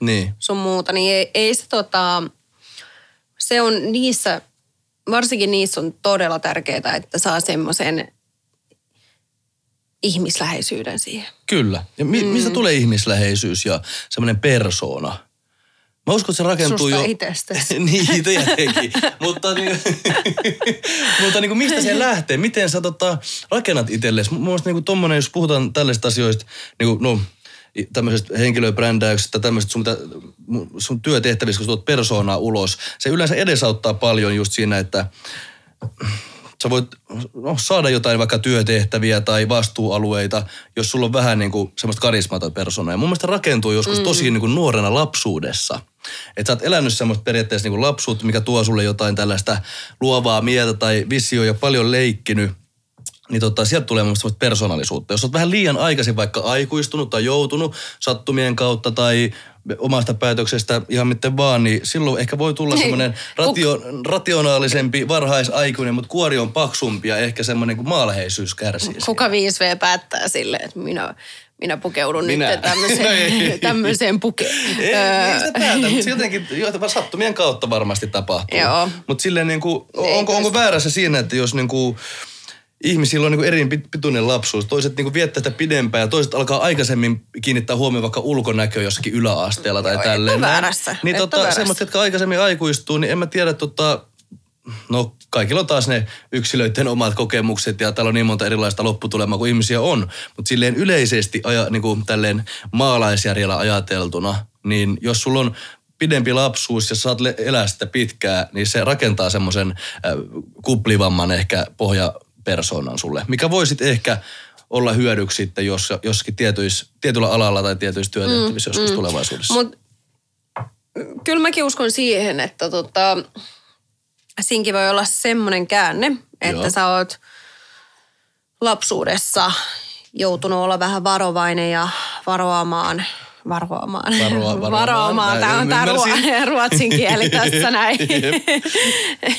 Speaker 1: Niin.
Speaker 2: sun muuta, niin ei, ei se tota, se on niissä, varsinkin niissä on todella tärkeää, että saa semmoisen ihmisläheisyyden siihen.
Speaker 1: Kyllä. Ja mi- mm. mistä tulee ihmisläheisyys ja semmoinen persoona? Mä uskon, että se rakentuu
Speaker 2: Susta
Speaker 1: jo...
Speaker 2: itsestäsi. [laughs]
Speaker 1: niin, tietenkin. [laughs] mutta niin, [laughs] mutta niin kuin mistä se lähtee? Miten sä tota, rakennat itsellesi? Mun mielestä niin kuin tommonen, jos puhutaan tällaisista asioista, niin kuin, no, tämmöisestä henkilöbrändäyksestä, tämmöisestä sun, mitä- sun työtehtävissä, kun sä tuot persoonaa ulos, se yleensä edesauttaa paljon just siinä, että sä voit no, saada jotain vaikka työtehtäviä tai vastuualueita, jos sulla on vähän niin kuin semmoista karismaa tai persoonaa. Ja mun mielestä rakentuu joskus mm. tosi niin kuin nuorena lapsuudessa. Että sä oot elänyt semmoista periaatteessa niin kuin lapsuutta, mikä tuo sulle jotain tällaista luovaa mieltä tai visio ja paljon leikkinyt niin tota, sieltä tulee mun persoonallisuutta. Jos olet vähän liian aikaisin vaikka aikuistunut tai joutunut sattumien kautta tai omasta päätöksestä ihan miten vaan, niin silloin ehkä voi tulla
Speaker 2: Hei,
Speaker 1: semmoinen ratio, rationaalisempi varhaisaikuinen, mutta kuori on paksumpi ja ehkä semmoinen kuin maalheisyys kärsii.
Speaker 2: Kuka 5V päättää silleen, että minä, minä pukeudun
Speaker 1: Minä.
Speaker 2: nyt tämmöiseen, [laughs]
Speaker 1: No ei.
Speaker 2: tämmöiseen puke.
Speaker 1: Ei,
Speaker 2: Öö,
Speaker 1: ei sitä päätä, mutta jotenkin sattumien kautta varmasti tapahtuu. Mutta silleen niin kuin, onko, onko väärässä siinä, että jos niin kuin, ihmisillä on niin eri pit- pituinen lapsuus, toiset niin viettää sitä pidempään ja toiset alkaa aikaisemmin kiinnittää huomioon vaikka ulkonäköä jossakin yläasteella tai
Speaker 2: Joo,
Speaker 1: tälleen.
Speaker 2: väärässä,
Speaker 1: Niin
Speaker 2: et
Speaker 1: tota, semmoiset, jotka aikaisemmin aikuistuu, niin en mä tiedä, tota, No kaikilla on taas ne yksilöiden omat kokemukset ja täällä on niin monta erilaista lopputulemaa kuin ihmisiä on. Mutta silleen yleisesti aja, niin kuin tälleen maalaisjärjellä ajateltuna, niin jos sulla on pidempi lapsuus ja saat elää sitä pitkää, niin se rakentaa semmoisen äh, kuplivamman ehkä pohjapersoonan sulle, mikä voi sitten ehkä olla hyödyksi sitten jos, jossakin tietyis, tietyllä alalla tai tietyissä työtehtävissä mm, joskus mm. tulevaisuudessa.
Speaker 2: Mut kyllä mäkin uskon siihen, että tota, siinkin voi olla semmoinen käänne, että
Speaker 1: Joo.
Speaker 2: sä oot lapsuudessa joutunut olla vähän varovainen ja varoamaan varoamaan.
Speaker 1: Varoa- varoamaan. [laughs]
Speaker 2: varoamaan. Tämä on tämä ruotsin kieli tässä [laughs] näin.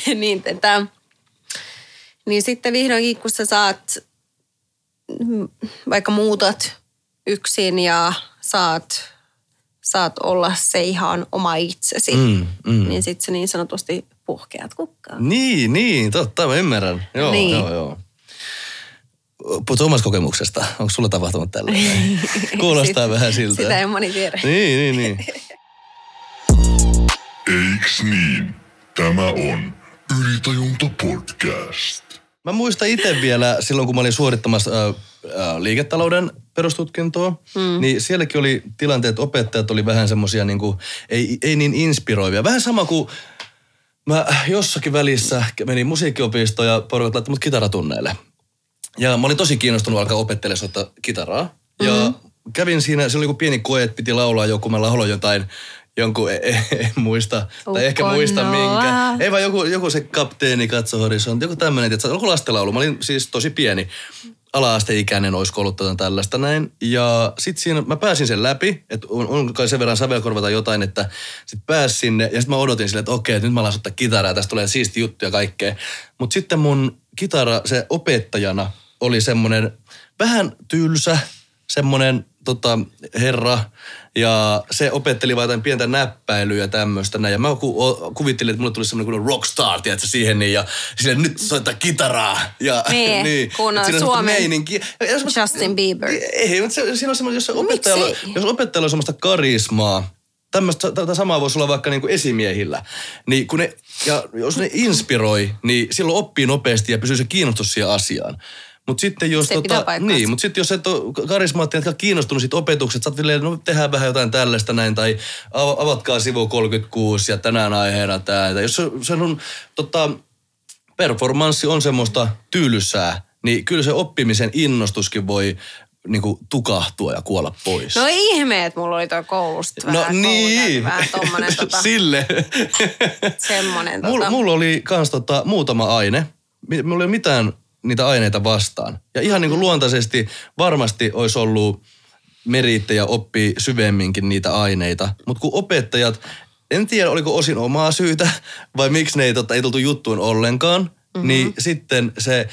Speaker 2: [laughs] Niin, tätä, niin sitten vihdoinkin, kun sä saat, vaikka muutat yksin ja saat, saat olla se ihan oma itsesi,
Speaker 1: Mm, mm.
Speaker 2: niin sitten se niin sanotusti puhkeat kukkaan.
Speaker 1: Niin, niin, totta, mä ymmärrän. Joo,
Speaker 2: Niin.
Speaker 1: joo, joo. Puhutaan omasta kokemuksesta. Onko sulla tapahtunut tällainen? [laughs] Kuulostaa
Speaker 2: Sit-
Speaker 1: vähän siltä.
Speaker 2: Sitä ei moni tiedä.
Speaker 1: Niin, niin, niin.
Speaker 3: Eiks niin? Tämä on Ylitajunta podcast.
Speaker 1: Mä muistan itse vielä silloin, kun mä olin suorittamassa ä, ä, liiketalouden perustutkintoa, mm. niin sielläkin oli tilanteet, että opettajat oli vähän semmosia niinku, ei, ei niin inspiroivia. Vähän sama kuin mä jossakin välissä menin musiikkiopistoon ja porukat laittoi mut kitaratunneille. Ja mä olin tosi kiinnostunut alkaa opettelemaan soittaa kitaraa. Ja mm-hmm. kävin siinä, se oli joku pieni koe, että piti laulaa joku, mä lauloin jotain, jonkun, en, en, en muista, tai ehkä
Speaker 2: Ukko
Speaker 1: muista
Speaker 2: Noa.
Speaker 1: minkä. Ei vaan joku, joku se kapteeni katso horisontti, joku tämmöinen, että joku lastenlaulu. Mä olin siis tosi pieni. Ala-asteikäinen olisi ollut tätä tällaista näin. Ja sit siinä mä pääsin sen läpi, että on, on kai sen verran sävelkorvata jotain, että sit pääsin sinne. Ja sit mä odotin silleen, että okei, että nyt mä alan soittaa kitaraa, tästä tulee siisti juttu ja kaikkea. Mutta sitten mun kitara, se opettajana oli semmonen vähän tylsä, semmonen tota, herra, ja se opetteli vaan jotain pientä näppäilyä ja tämmöistä näin. Ja mä ku, o, kuvittelin, että mulle tuli semmoinen kuin rockstar, tiedätkö, siihen niin, ja sille nyt soittaa kitaraa. Ja,
Speaker 2: Niin, [laughs] kun
Speaker 1: että siinä on
Speaker 2: Suomen.
Speaker 1: Ja-
Speaker 2: Justin Bieber.
Speaker 1: Ei, mutta se, siinä on semmoinen, jos opettajalla,
Speaker 2: Miksei?
Speaker 1: jos opettajalla on semmoista karismaa, tämmöistä, tätä samaa voisi olla vaikka niin kuin esimiehillä. Niin kun ne, ja jos ne inspiroi, niin silloin oppii nopeasti ja pysyy se kiinnostus siihen asiaan. Mutta sitten jos,
Speaker 2: Se paikkaansa.
Speaker 1: niin, mut sitten jos et ole karismaattinen, etkä kiinnostunut siitä opetuksesta, sä oot no tehdään vähän jotain tällaista näin, tai av- avatkaa sivu 36 ja tänään aiheena tämä. Jos se, se on, tota, performanssi on semmoista tyylysää, niin kyllä se oppimisen innostuskin voi niinku tukahtua ja kuolla pois.
Speaker 2: No ihme, että mulla oli toi koulusta vähän,
Speaker 1: No niin.
Speaker 2: koulukäynti vähän tommonen tota, [laughs]
Speaker 1: Sille.
Speaker 2: semmonen tota.
Speaker 1: Mulla, mulla oli kans tota, muutama aine. Mulla ei ole mitään niitä aineita vastaan. Ja ihan niin kuin luontaisesti varmasti olisi ollut meriittejä oppii syvemminkin niitä aineita. Mutta kun opettajat, en tiedä oliko osin omaa syytä vai miksi ne ei, tota, ei tultu juttuun ollenkaan, mm-hmm. niin sitten se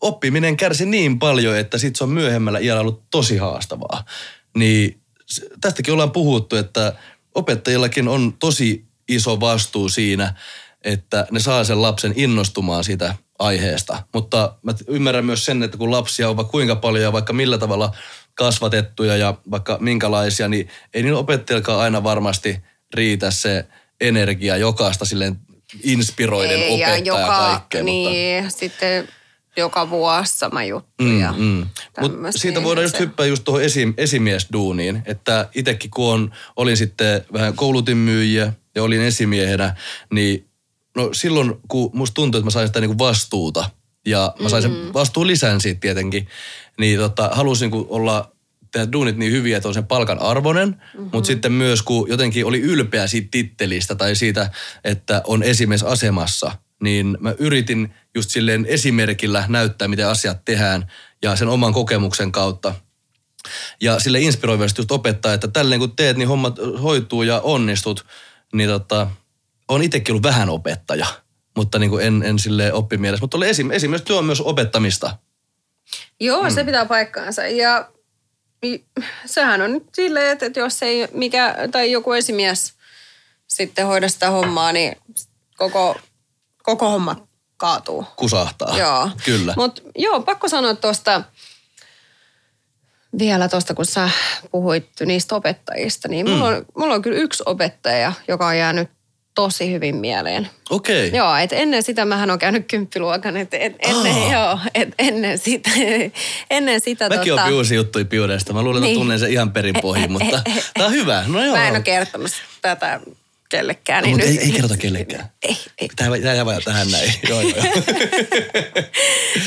Speaker 1: oppiminen kärsi niin paljon, että sitten se on myöhemmällä iällä ollut tosi haastavaa. Niin tästäkin ollaan puhuttu, että opettajillakin on tosi iso vastuu siinä, että ne saa sen lapsen innostumaan siitä aiheesta. Mutta mä ymmärrän myös sen, että kun lapsia on vaikka kuinka paljon ja vaikka millä tavalla kasvatettuja ja vaikka minkälaisia, niin ei niillä opettajillakaan aina varmasti riitä se energia jokaista silleen inspiroiden
Speaker 2: Ei, ja
Speaker 1: opettaa ja
Speaker 2: joka,
Speaker 1: kaikkea. mutta...
Speaker 2: niin, sitten joka vuosi sama juttu ja
Speaker 1: Mm, mm. Mut siitä
Speaker 2: niin
Speaker 1: voidaan just hyppää just tuohon esi, esimiesduuniin, että itsekin kun on, olin sitten vähän koulutin myyjiä ja olin esimiehenä, niin no silloin kun musta tuntui, että mä sain sitä niinku vastuuta ja mä sain sen vastuun lisän siitä tietenkin, niin tota, halusin kun olla tehdä duunit niin hyviä, että on sen palkan arvoinen, mm-hmm. mutta sitten myös kun jotenkin oli ylpeä siitä tittelistä tai siitä, että on esimies asemassa, niin mä yritin just silleen esimerkillä näyttää, miten asiat tehdään ja sen oman kokemuksen kautta. Ja sille inspiroivasti just opettaa, että tälleen kun teet, niin hommat hoituu ja onnistut. Niin tota, on itsekin ollut vähän opettaja, mutta niin kuin en, en sille oppimielessä. Mutta oli esim, esimerkiksi työ on myös opettamista.
Speaker 2: Joo,
Speaker 1: Mm.
Speaker 2: se pitää paikkaansa. Ja sehän on nyt silleen, että, että jos ei mikä, tai joku esimies sitten hoida sitä hommaa, niin koko, koko homma kaatuu.
Speaker 1: Kusahtaa.
Speaker 2: Joo.
Speaker 1: Kyllä.
Speaker 2: Mutta joo, pakko sanoa tuosta, vielä tuosta, kun sä puhuit niistä opettajista, niin mulla,
Speaker 1: Mm.
Speaker 2: on, mulla on kyllä yksi opettaja, joka on jäänyt tosi hyvin mieleen.
Speaker 1: Okei. Okay.
Speaker 2: Joo, että ennen sitä mähän on käynyt kymppiluokan, että et, ennen,
Speaker 1: Aa.
Speaker 2: joo, et ennen sitä, [laughs] ennen sitä
Speaker 1: Mäkin
Speaker 2: tota,
Speaker 1: opin uusia juttuja piudeista. Mä luulen, että
Speaker 2: Niin.
Speaker 1: tunnen sen ihan perin pohjin, [laughs] mutta tää on hyvä. No joo.
Speaker 2: Mä en ole kertonut tätä kellekään.
Speaker 1: No,
Speaker 2: Niin
Speaker 1: mutta
Speaker 2: nyt,
Speaker 1: ei, ei kerrota kellekään.
Speaker 2: Ei, ei.
Speaker 1: Tää, tää jää tähän näin. [laughs] joo, joo. [laughs]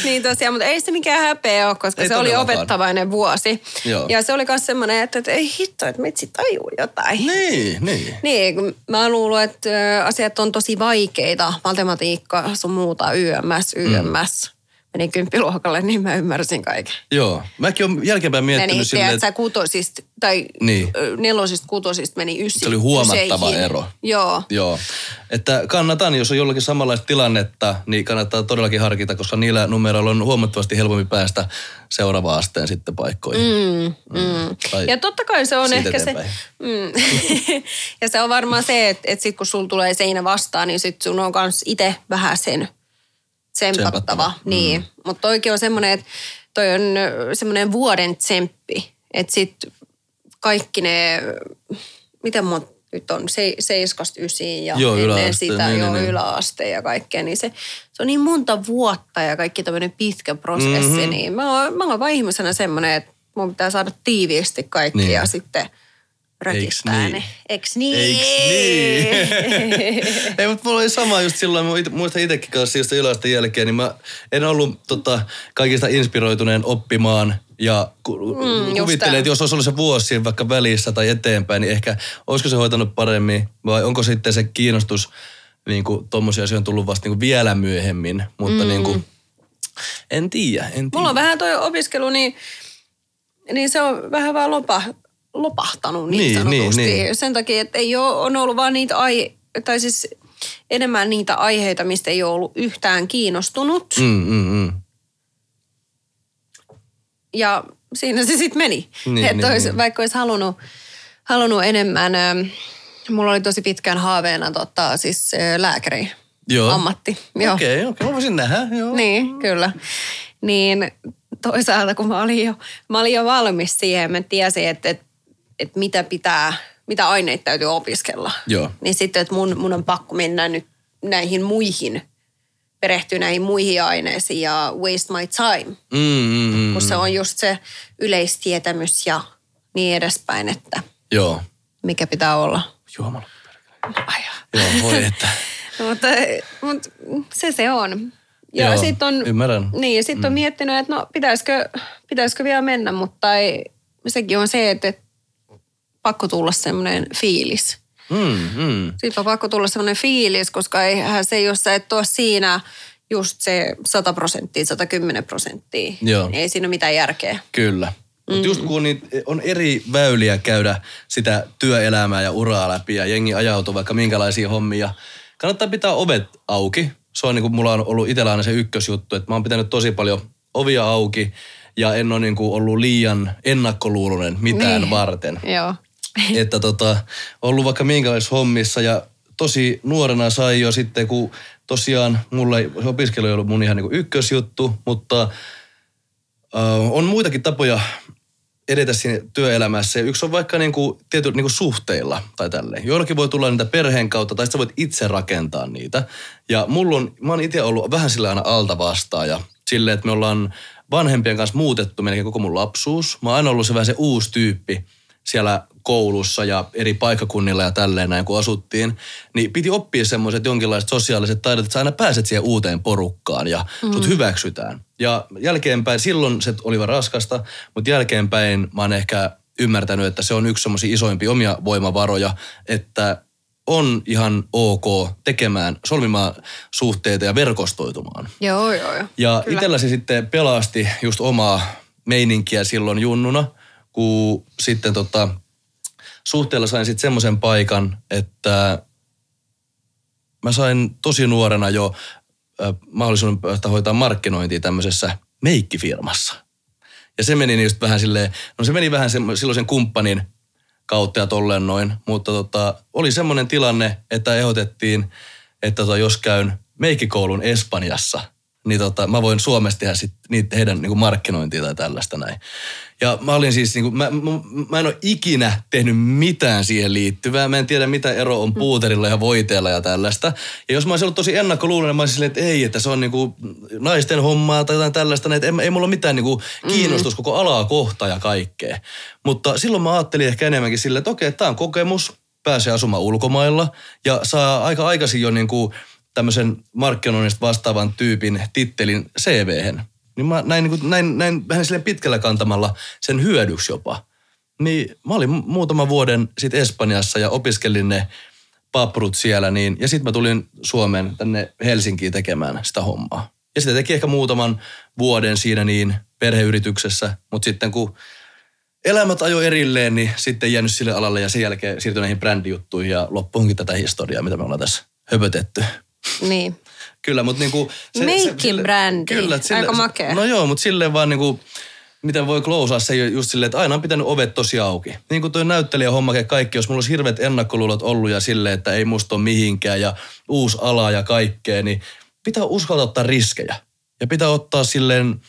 Speaker 2: Niin tosiaan, mutta ei se mikään häpeä ole, koska
Speaker 1: Ei
Speaker 2: se oli opettavainen vuosi.
Speaker 1: Joo.
Speaker 2: Ja se oli myös semmoinen, että, että ei hitto, että metsi tajuu jotain.
Speaker 1: niin, niin.
Speaker 2: Niin, kun mä luulen, että asiat on tosi vaikeita. Matematiikka, sun muuta, YMS, YMS. Mm. Menin kymppiluokalle, niin mä ymmärsin kaiken.
Speaker 1: Joo. Mäkin olen jälkeenpäin miettinyt
Speaker 2: Meni,
Speaker 1: silleen, että
Speaker 2: kutosista, tai
Speaker 1: Niin.
Speaker 2: nelosista kutosista meni ysi.
Speaker 1: se oli huomattava
Speaker 2: yseihin.
Speaker 1: ero.
Speaker 2: Joo.
Speaker 1: Joo. Että kannatan, jos on jollakin samanlaista tilannetta, niin kannattaa todellakin harkita, koska niillä numeroilla on huomattavasti helpompi päästä seuraavaan asteen sitten paikkoihin.
Speaker 2: Mm, mm.
Speaker 1: Tai
Speaker 2: Ja totta kai se on ehkä se,
Speaker 1: eteenpäin.
Speaker 2: mm. [laughs] ja se on varmaan se, että, että sit kun sulla tulee seinä vastaan, niin sit sun on kans itse vähän sen tsempattava.
Speaker 1: Tsempattava,
Speaker 2: Niin, mutta toikin on semmoinen, että toi on semmoinen vuoden tsemppi, että sit kaikki ne, miten monta nyt on, se, seiskasta ysiin ja
Speaker 1: Joo,
Speaker 2: ennen
Speaker 1: yläaste,
Speaker 2: sitä
Speaker 1: niin,
Speaker 2: jo
Speaker 1: niin, niin.
Speaker 2: yläaste ja kaikkea, niin se, se on niin monta vuotta ja kaikki tämmöinen pitkä prosessi,
Speaker 1: Mhm.
Speaker 2: mm-hmm. niin mä oon, mä oon vaan ihmisenä semmoinen, että mun pitää saada tiiviisti kaikki
Speaker 1: Niin.
Speaker 2: ja sitten rökittää
Speaker 1: niin?
Speaker 2: ne. Eiks niin?
Speaker 1: Eiks niin? [laughs] Ei, mutta mulla oli sama just silloin, mä muistan itsekin kanssa just yläasteen jälkeen, niin mä en ollut tota, kaikista inspiroituneen oppimaan ja ku, mm,
Speaker 2: tää.
Speaker 1: että jos olisi ollut se vuosi vaikka välissä tai eteenpäin, niin ehkä olisiko se hoitanut paremmin vai onko sitten se kiinnostus niin kuin tommosia asioita tullut vasta niin kuin vielä myöhemmin, mutta mm. niin kuin, en tiedä, en tiedä.
Speaker 2: Mulla on vähän toi opiskelu, niin, niin se on vähän vaan lopa, lopahtanut niin,
Speaker 1: Niin,
Speaker 2: sanotusti.
Speaker 1: niin, niin.
Speaker 2: Sen takia, että ei ole, on ollut vaan niitä ai, tai siis enemmän niitä aiheita, mistä ei ole ollut yhtään kiinnostunut.
Speaker 1: Mm, mm, mm.
Speaker 2: Ja siinä se sitten meni.
Speaker 1: Niin,
Speaker 2: että
Speaker 1: niin,
Speaker 2: olisi,
Speaker 1: niin.
Speaker 2: Vaikka olisi halunnut, halunnut enemmän, ähm, mulla oli tosi pitkään haaveena tota, siis äh, lääkäri
Speaker 1: Joo.
Speaker 2: ammatti.
Speaker 1: Okei, okay, okei, okay. mä voisin nähdä, joo.
Speaker 2: Niin, kyllä. Niin toisaalta, kun mä olin jo, mä olin jo valmis siihen, mä tiesin, että, että, että mitä pitää, mitä aineita täytyy opiskella.
Speaker 1: Joo.
Speaker 2: Niin sitten, että mun, mun on pakko mennä nyt näihin muihin, perehtyä näihin muihin aineisiin ja waste my time.
Speaker 1: Mm, mm, mm.
Speaker 2: Kun se on just se yleistietämys ja niin edespäin, että
Speaker 1: Joo.
Speaker 2: mikä pitää olla.
Speaker 1: Juomalla.
Speaker 2: Ai,
Speaker 1: Joo, voi että. [laughs]
Speaker 2: mutta, mutta se se on. Ja
Speaker 1: Joo,
Speaker 2: sitten on,
Speaker 1: ymmärrän.
Speaker 2: Niin, ja sitten on miettinyt, että no pitäisikö, pitäisikö vielä mennä, mutta ei, sekin on se, että, että pakko tulla semmoinen fiilis.
Speaker 1: Mm, mm.
Speaker 2: Sitten on pakko tulla semmoinen fiilis, koska eihän se, jos sä et ole siinä just se 100 prosenttia, 110 prosenttia,
Speaker 1: Joo.
Speaker 2: niin ei siinä ole mitään järkeä.
Speaker 1: Kyllä. Mutta just kun niitä, on eri väyliä käydä sitä työelämää ja uraa läpi ja jengi ajautuu vaikka minkälaisia hommia, kannattaa pitää ovet auki. Se on niin kuin mulla on ollut itsellä aina se ykkösjuttu, että mä oon pitänyt tosi paljon ovia auki ja en ole niin kuin ollut liian ennakkoluulonen mitään
Speaker 2: Niin.
Speaker 1: varten.
Speaker 2: Joo. [laughs]
Speaker 1: että tota, ollut vaikka minkälaisissa hommissa ja tosi nuorena sai jo sitten, kun tosiaan mulla ei, opiskelu ei ollut mun ihan niin ykkösjuttu, mutta äh, on muitakin tapoja edetä siinä työelämässä. Ja yksi on vaikka niin kuin, tietyllä niin kuin suhteilla tai tälleen. Joillakin voi tulla niitä perheen kautta tai sä voit itse rakentaa niitä. Ja mulla on, mä oon itse ollut vähän sillä aina alta vastaan ja silleen, että me ollaan vanhempien kanssa muutettu melkein koko mun lapsuus. Mä oon aina ollut se vähän se uusi tyyppi siellä koulussa ja eri paikkakunnilla ja tälleen näin, kun asuttiin, niin piti oppia semmoiset jonkinlaiset sosiaaliset taidot, että sä aina pääset siihen uuteen porukkaan ja sut hyväksytään. Ja jälkeenpäin, silloin se oli vaan raskasta, mutta jälkeenpäin mä oon ehkä ymmärtänyt, että se on yksi semmoisia isoimpia omia voimavaroja, että on ihan ok tekemään, solmimaan suhteita ja verkostoitumaan.
Speaker 2: Joo, joo, joo.
Speaker 1: Ja
Speaker 2: Kyllä.
Speaker 1: itsellä se sitten pelasti just omaa meininkiä silloin junnuna, kun sitten tota, suhteella sain sitten semmoisen paikan, että mä sain tosi nuorena jo mahdollisuuden päästä hoitaa markkinointia tämmöisessä meikkifirmassa. Ja se meni just vähän silleen, no se meni vähän silloisen kumppanin kautta ja tolleen noin, mutta tota, oli semmoinen tilanne, että ehdotettiin, että tota, jos käyn meikkikoulun Espanjassa, niin tota, mä voin Suomessa tehdä sit niitä heidän niinku markkinointia tai tällaista näin. Ja mä olin siis, niinku, mä, mä, mä en ole ikinä tehnyt mitään siihen liittyvää. Mä en tiedä, mitä ero on puuterilla ja voiteella ja tällaista. Ja jos mä olisin ollut tosi ennakkoluuloinen, mä olisin silleen, että ei, että se on niinku naisten hommaa tai jotain tällaista. Että ei, ei mulla ole mitään niinku kiinnostus koko alaa kohta ja kaikkea. Mutta silloin mä ajattelin ehkä enemmänkin silleen, että okei, tämä on kokemus, pääsee asumaan ulkomailla ja saa aika aikaisin jo niinku tämmöisen markkinoinnista vastaavan tyypin tittelin CVhen. Niin mä näin, niin kuin, näin, näin vähän silleen pitkällä kantamalla sen hyödyksi jopa. Niin mä olin muutaman vuoden sitten Espanjassa ja opiskelin ne paprut siellä. Niin, ja sitten mä tulin Suomeen tänne Helsinkiin tekemään sitä hommaa. Ja sitä teki ehkä muutaman vuoden siinä niin perheyrityksessä. Mutta sitten kun elämät ajo erilleen, niin sitten jäänyt sille alalle ja sen jälkeen siirtyi näihin brändijuttuihin ja loppuunkin tätä historiaa, mitä me ollaan tässä höpötetty.
Speaker 2: Niin.
Speaker 1: Kyllä, mutta niinku...
Speaker 2: Meikki-brändi. Kyllä, että Aika makea.
Speaker 1: No joo, mutta silleen vaan niinku, miten voi klousaa se just silleen, että aina on pitänyt ovet tosi auki. Niin kuin toi näyttelijä hommake kaikki, jos mulla olisi hirveät ennakkoluulot ollut ja silleen, että ei musta ole mihinkään ja uusi ala ja kaikkea, niin pitää uskaltaa ottaa riskejä. Ja pitää ottaa silleen,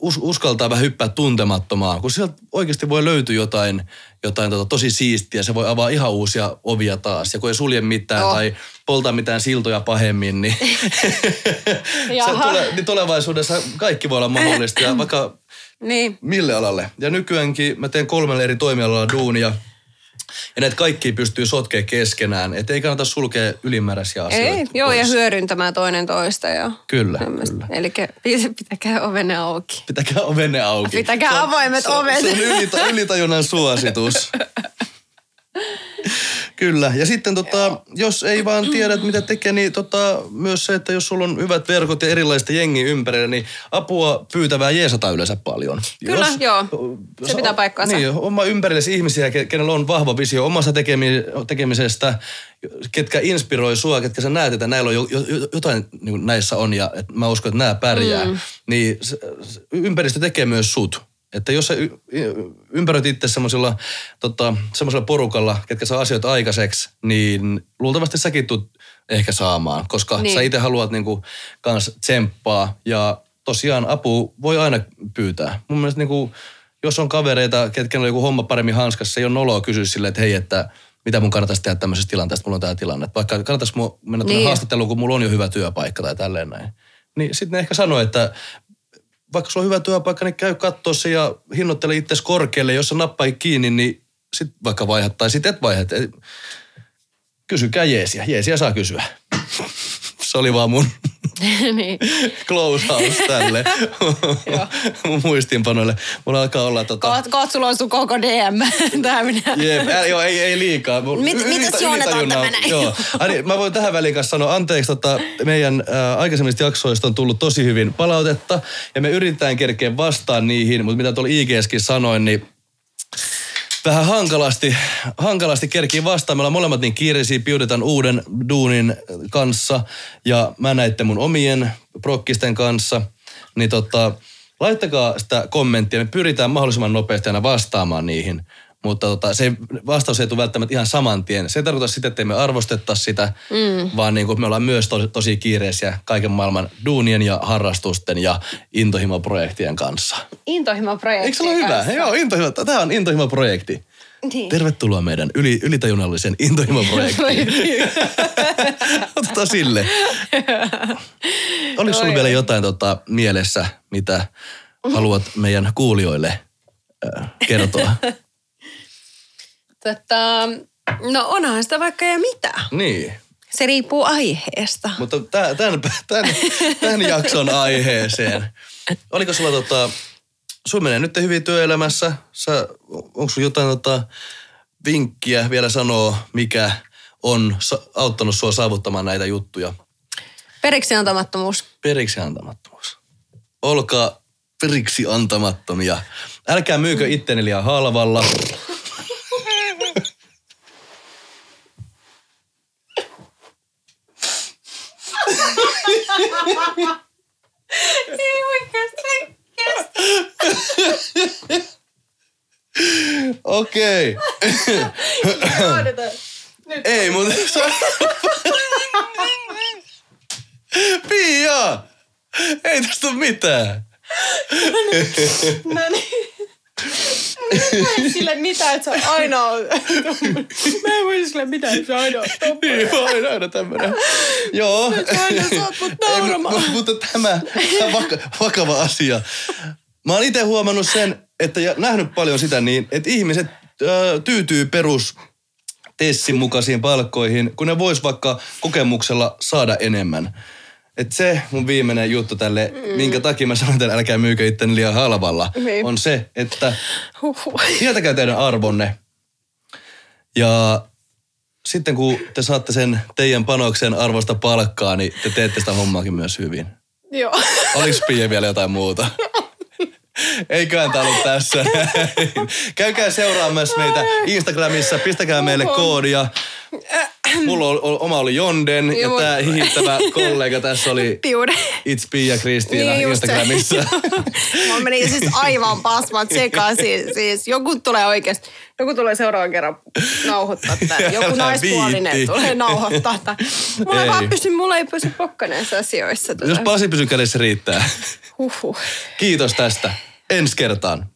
Speaker 1: us, uskaltaa vähän hyppää tuntemattomaan, kun sieltä oikeasti voi löytyä jotain, jotain tota, tosi siistiä. Se voi avaa ihan uusia ovia taas. Ja kun ei sulje mitään oh. tai polta mitään siltoja pahemmin, niin, [laughs] se tule, niin tulevaisuudessa kaikki voi olla mahdollista. Ja vaikka niin. mille alalle. Ja nykyäänkin mä teen kolmelle eri toimialalla duunia – ja näitä kaikki pystyy sotkea keskenään, että ei kannata sulkea ylimääräisiä asioita
Speaker 2: Ei, joo, pois. ja hyödyntämään toinen toista. Ja
Speaker 1: kyllä, kyllä.
Speaker 2: Eli pitäkää ovenne auki.
Speaker 1: Pitäkää ovenne auki.
Speaker 2: Pitäkää se avoimet
Speaker 1: se,
Speaker 2: ovet.
Speaker 1: Se on ylita, ylitajunnan suositus. [laughs] Kyllä. Ja sitten tota, jos ei vaan tiedä, mitä tekee, niin tota, myös se, että jos sulla on hyvät verkot ja erilaista jengiä ympärillä, niin apua pyytävää jeesata yleensä paljon.
Speaker 2: Kyllä, jos, joo. Se pitää paikkaansa.
Speaker 1: Niin, oma ympärillesi ihmisiä, kenellä on vahva visio omasta tekemisestä, ketkä inspiroi sua, ketkä sä näet, että näillä on jo, jo, jotain niin näissä on ja että mä uskon, että nämä pärjää. Mm. Niin ympäristö tekee myös sut. Että jos sä ympäröit itse semmoisella tota, porukalla, ketkä saa asioita aikaiseksi, niin luultavasti säkin tulet ehkä saamaan, koska niin. sä itse haluat niinku kans tsemppaa ja tosiaan apu voi aina pyytää. Mun mielestä niinku, jos on kavereita, ketkä on joku homma paremmin hanskassa, se ei ole noloa kysyä silleen, että hei, että mitä mun kannattaisi tehdä tämmöisessä tilanteessa, mulla on tämä tilanne. Vaikka kannattaisi mennä niin. haastatteluun, kun mulla on jo hyvä työpaikka tai tälleen näin. Niin sitten ne ehkä sanoo, että vaikka sulla on hyvä työpaikka, niin käy katsoa se ja hinnoittele itse korkealle. Jos sä nappaa kiinni, niin sit vaikka vaihat tai sit et vaihat. Kysykää jeesiä. Jeesiä saa kysyä. [laughs] se oli vaan mun [laughs] niin. close house tälle [laughs] mun muistinpanoille. Mulla alkaa olla tota...
Speaker 2: Koot, koot sulla on sun koko DM. [laughs] Tää minä.
Speaker 1: Jep, ää, joo, ei, ei liikaa.
Speaker 2: Mit, mitäs Joonet on tämä
Speaker 1: Joo. Ani, mä voin tähän väliin kanssa sanoa anteeksi, tota, meidän äh, aikaisemmista jaksoista on tullut tosi hyvin palautetta. Ja me yritetään kerkeä vastaan niihin, mutta mitä tuolla IGSkin sanoin, niin vähän hankalasti, hankalasti kerkii vastaan. Me ollaan molemmat niin kiireisiä, piudetaan uuden duunin kanssa ja mä näitte mun omien prokkisten kanssa. Niin tota, laittakaa sitä kommenttia, me pyritään mahdollisimman nopeasti aina vastaamaan niihin. Mutta tota, se vastaus ei tule välttämättä ihan saman tien. Se ei tarkoita sitä, että me arvostettaisi sitä, mm. vaan niin kuin me ollaan myös tosi, tosi kiireisiä kaiken maailman duunien ja harrastusten ja intohimoprojektien kanssa.
Speaker 2: Intohimoprojekti.
Speaker 1: Eikö se ole hyvä? Kanssa? Joo, intohimo, tämä on intohimoprojekti. Niin. Tervetuloa meidän yli, ylitajunnallisen intohimoprojektiin. [laughs] Otetaan sille. Oliko sinulla vielä jotain tota, mielessä, mitä haluat meidän kuulijoille äh, kertoa? [laughs]
Speaker 2: Tota, no onhan sitä vaikka ja mitä.
Speaker 1: Niin.
Speaker 2: Se riippuu aiheesta.
Speaker 1: Mutta tämän, tämän, tämän, jakson aiheeseen. Oliko sulla tota, sun menee nyt hyvin työelämässä. Sä, onko sulla jotain tota, vinkkiä vielä sanoa, mikä on auttanut sua saavuttamaan näitä juttuja?
Speaker 2: Periksi antamattomuus.
Speaker 1: Periksi antamattomuus. Olkaa periksi antamattomia. Älkää myykö itteni liian halvalla.
Speaker 2: Ei oikeasti
Speaker 1: Okei. Ei, mutta... Pia! Ei tästä ole mitään.
Speaker 2: No niin. Mä en sille mitään, että se on ainoa. Mä en voi sille mitään, että se on ainoa.
Speaker 1: Niin, mä olen aina tämmönen. Joo.
Speaker 2: aina saat mut nauramaan.
Speaker 1: mu- Mutta tämä, tämä on vaka, vakava asia. Mä oon itse huomannut sen, että ja nähnyt paljon sitä niin, että ihmiset ö, tyytyy perus Tessin mukaisiin palkkoihin, kun ne vois vaikka kokemuksella saada enemmän. Et se mun viimeinen juttu tälle, mm. minkä takia mä sanon, että älkää myykö itteni liian halvalla,
Speaker 2: Niin.
Speaker 1: on se, että
Speaker 2: Huhhuh.
Speaker 1: tietäkää teidän arvonne. Ja sitten kun te saatte sen teidän panoksen arvosta palkkaa, niin te teette sitä hommaakin myös hyvin.
Speaker 2: Joo.
Speaker 1: Oliko Pia vielä jotain muuta? [laughs] Eiköhän tää ollut tässä. Käykää seuraamassa meitä Instagramissa, pistäkää meille koodia. Mulla oli, oma oli Jonden ja tää
Speaker 2: mun-
Speaker 1: hihittävä kollega tässä oli
Speaker 2: Piude.
Speaker 1: It's Pia Kristiina
Speaker 2: Niin.
Speaker 1: Instagramissa. [laughs]
Speaker 2: Mä menin siis aivan pasmat sekaisin. Siis joku tulee oikeasti, joku tulee seuraavan kerran nauhoittaa tätä. [laughs] Joku naispuolinen
Speaker 1: viitti.
Speaker 2: tulee nauhoittaa tätä. Mulla ei
Speaker 1: Ei.
Speaker 2: vaan pysy, mulla ei pysy pokka näissä asioissa. Tota.
Speaker 1: Jos Pasi pysyy kädessä riittää.
Speaker 2: Huhhuh.
Speaker 1: Kiitos tästä. Ensi kertaan.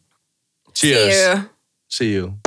Speaker 1: Cheers.
Speaker 2: See you.
Speaker 1: See you.